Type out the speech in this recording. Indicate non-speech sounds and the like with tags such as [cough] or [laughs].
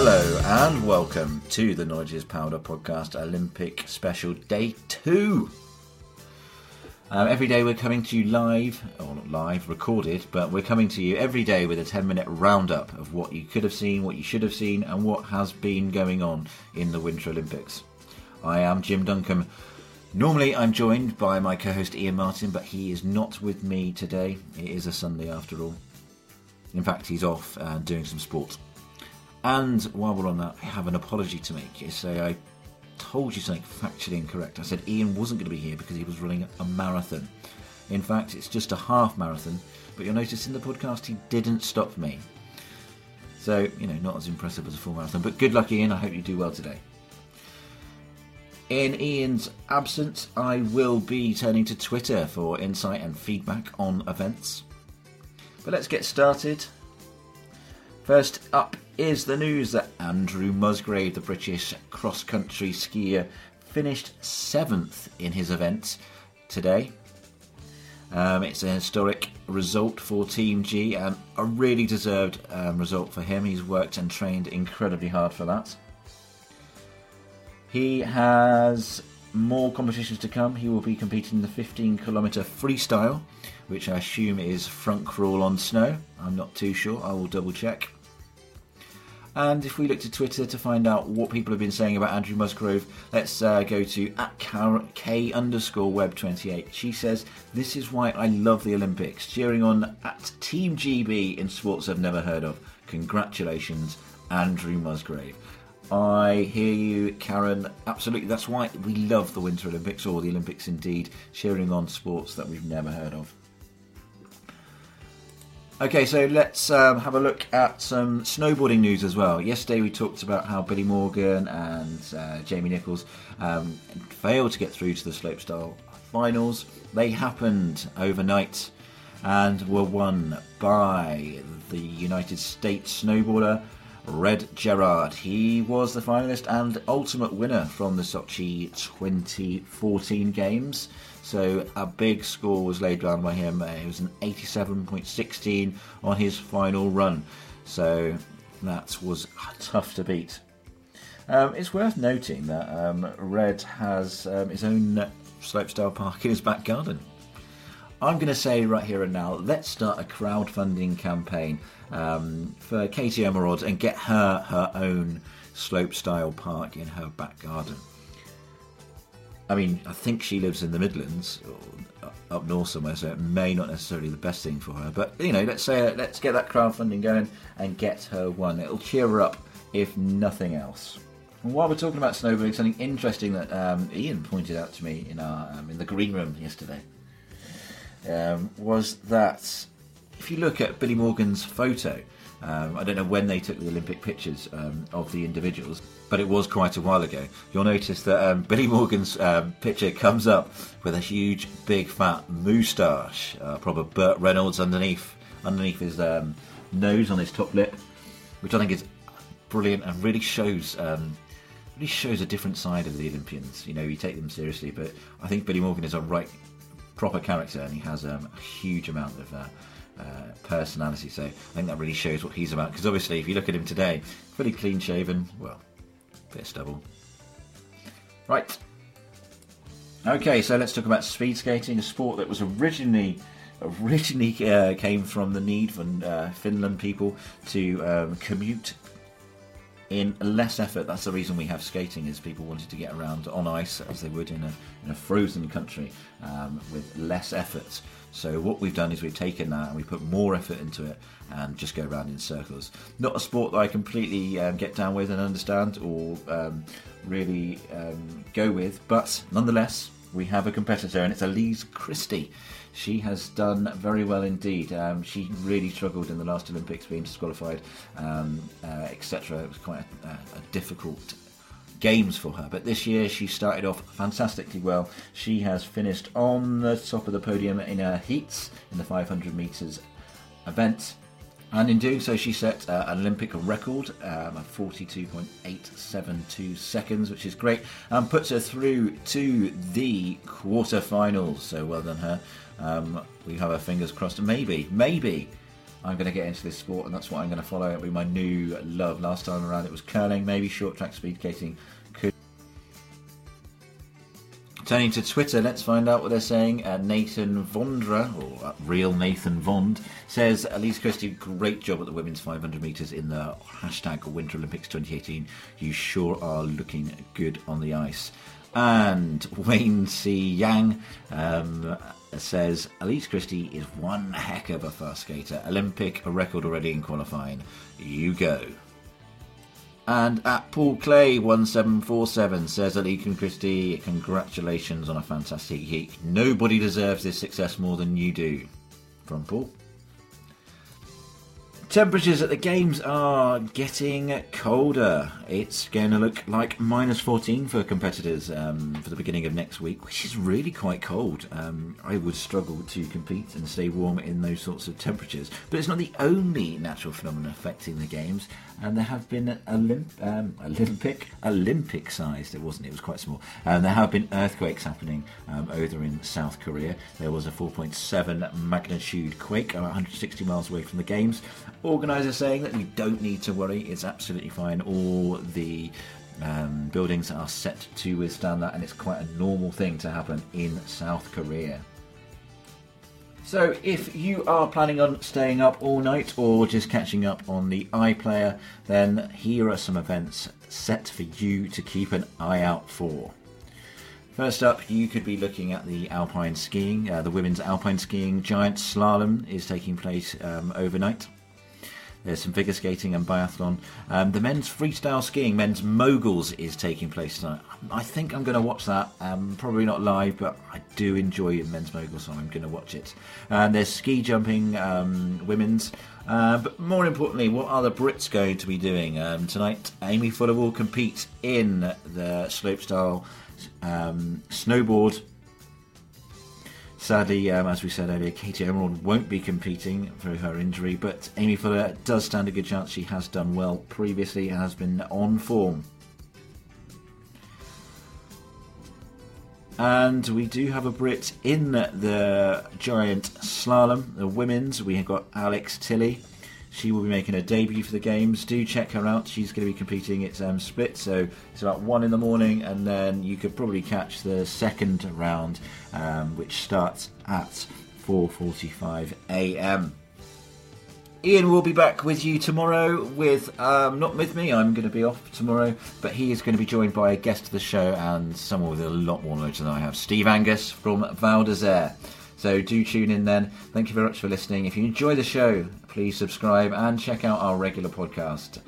Hello and welcome to the Knowledge Powder Podcast Olympic Special Day 2. Um, every day we're coming to you live, or not live, recorded, but we're coming to you every day with a 10 minute roundup of what you could have seen, what you should have seen, and what has been going on in the Winter Olympics. I am Jim Duncan. Normally I'm joined by my co host Ian Martin, but he is not with me today. It is a Sunday after all. In fact, he's off uh, doing some sport. And while we're on that, I have an apology to make. You say I told you something factually incorrect. I said Ian wasn't going to be here because he was running a marathon. In fact, it's just a half marathon, but you'll notice in the podcast he didn't stop me. So, you know, not as impressive as a full marathon, but good luck, Ian. I hope you do well today. In Ian's absence, I will be turning to Twitter for insight and feedback on events. But let's get started. First up is the news that Andrew Musgrave, the British cross country skier, finished seventh in his event today. Um, it's a historic result for Team G and a really deserved um, result for him. He's worked and trained incredibly hard for that. He has more competitions to come. He will be competing in the 15 kilometre freestyle, which I assume is front crawl on snow. I'm not too sure. I will double check. And if we look to Twitter to find out what people have been saying about Andrew Musgrave, let's uh, go to at K underscore web 28. She says, This is why I love the Olympics, cheering on at Team GB in sports I've never heard of. Congratulations, Andrew Musgrave. I hear you, Karen. Absolutely. That's why we love the Winter Olympics, or the Olympics indeed, cheering on sports that we've never heard of. Okay, so let's um, have a look at some snowboarding news as well. Yesterday we talked about how Billy Morgan and uh, Jamie Nicholls um, failed to get through to the slopestyle finals. They happened overnight and were won by the United States snowboarder Red Gerard. He was the finalist and ultimate winner from the Sochi 2014 Games. So a big score was laid down by him. It was an 87.16 on his final run. So that was tough to beat. Um, it's worth noting that um, Red has um, his own slopestyle park in his back garden. I'm going to say right here and now, let's start a crowdfunding campaign um, for Katie Ormerod and get her her own slope style park in her back garden. I mean, I think she lives in the Midlands, or up north somewhere, so it may not necessarily be the best thing for her. But you know, let's say let's get that crowdfunding going and get her one. It'll cheer her up, if nothing else. And while we're talking about snowboarding, something interesting that um, Ian pointed out to me in our um, in the green room yesterday um, was that if you look at Billy Morgan's photo, um, I don't know when they took the Olympic pictures um, of the individuals, but it was quite a while ago. You'll notice that um, Billy Morgan's um, picture comes up with a huge, big, fat moustache, uh, proper Burt Reynolds underneath, underneath his um, nose on his top lip, which I think is brilliant and really shows. Um, really shows a different side of the Olympians. You know, you take them seriously, but I think Billy Morgan is a right, proper character, and he has a huge amount of uh, uh, personality. So I think that really shows what he's about. Because obviously, if you look at him today, fully clean shaven, well, bit of stubble. Right. Okay, so let's talk about speed skating, a sport that was originally originally uh, came from the need for uh, Finland people to um, commute in less effort. That's the reason we have skating, is people wanted to get around on ice as they would in a, in a frozen country um, with less effort. So what we've done is we've taken that and we put more effort into it and just go around in circles. Not a sport that I completely um, get down with and understand or um, really um, go with, but nonetheless, we have a competitor and it's Elise Christie. She has done very well indeed. Um, she really struggled in the last Olympics, being disqualified, um, uh, etc. It was quite a, a difficult games for her. But this year she started off fantastically well. She has finished on the top of the podium in her heats in the 500 metres event. And in doing so, she set uh, an Olympic record um, of 42.872 seconds, which is great, and puts her through to the quarterfinals. So well done her. Um, we have our fingers crossed. Maybe, maybe I'm going to get into this sport, and that's what I'm going to follow. It'll be my new love. Last time around, it was curling, maybe short track speed skating. Turning to Twitter, let's find out what they're saying. Uh, Nathan Vondra, or uh, real Nathan Vond, says Elise Christie, great job at the women's 500 metres in the hashtag Winter Olympics 2018. You sure are looking good on the ice. And [laughs] Wayne C. Yang um, says Elise Christie is one heck of a fast skater. Olympic a record already in qualifying. You go. And at Paul Clay 1747 says that Elise Christie, congratulations on a fantastic heat. Nobody deserves this success more than you do. From Paul. Temperatures at the games are getting colder. It's going to look like minus 14 for competitors um, for the beginning of next week, which is really quite cold. Um, I would struggle to compete and stay warm in those sorts of temperatures. But it's not the only natural phenomenon affecting the games and there have been Olymp- um, Olympic Olympic sized. It wasn't. It was quite small. And there have been earthquakes happening um, over in South Korea. There was a 4.7 magnitude quake about 160 miles away from the games. Organisers saying that we don't need to worry. It's absolutely fine. All the um, buildings are set to withstand that, and it's quite a normal thing to happen in South Korea. So, if you are planning on staying up all night or just catching up on the iPlayer, then here are some events set for you to keep an eye out for. First up, you could be looking at the alpine skiing. Uh, the women's alpine skiing giant slalom is taking place um, overnight. There's some figure skating and biathlon. Um, the men's freestyle skiing, men's moguls, is taking place tonight. I think I'm going to watch that. Um, probably not live, but I do enjoy men's moguls, so I'm going to watch it. And there's ski jumping, um, women's. Uh, but more importantly, what are the Brits going to be doing um, tonight? Amy Fuller will compete in the slopestyle um, snowboard Sadly, um, as we said earlier, Katie Ormerod won't be competing through her injury, but Amy Fuller does stand a good chance. She has done well previously and has been on form. And we do have a Brit in the giant slalom, the women's. We have got Alex Tilley. She will be making her debut for the games. Do check her out. She's going to be competing. It's um, split, so it's about one in the morning, and then you could probably catch the second round, um, which starts at 4:45 a.m. Ian will be back with you tomorrow with um, not with me. I'm going to be off tomorrow, but he is going to be joined by a guest of the show and someone with a lot more knowledge than I have, Steve Angus from Val d'Isere. So do tune in then. Thank you very much for listening. If you enjoy the show, please subscribe and check out our regular podcast.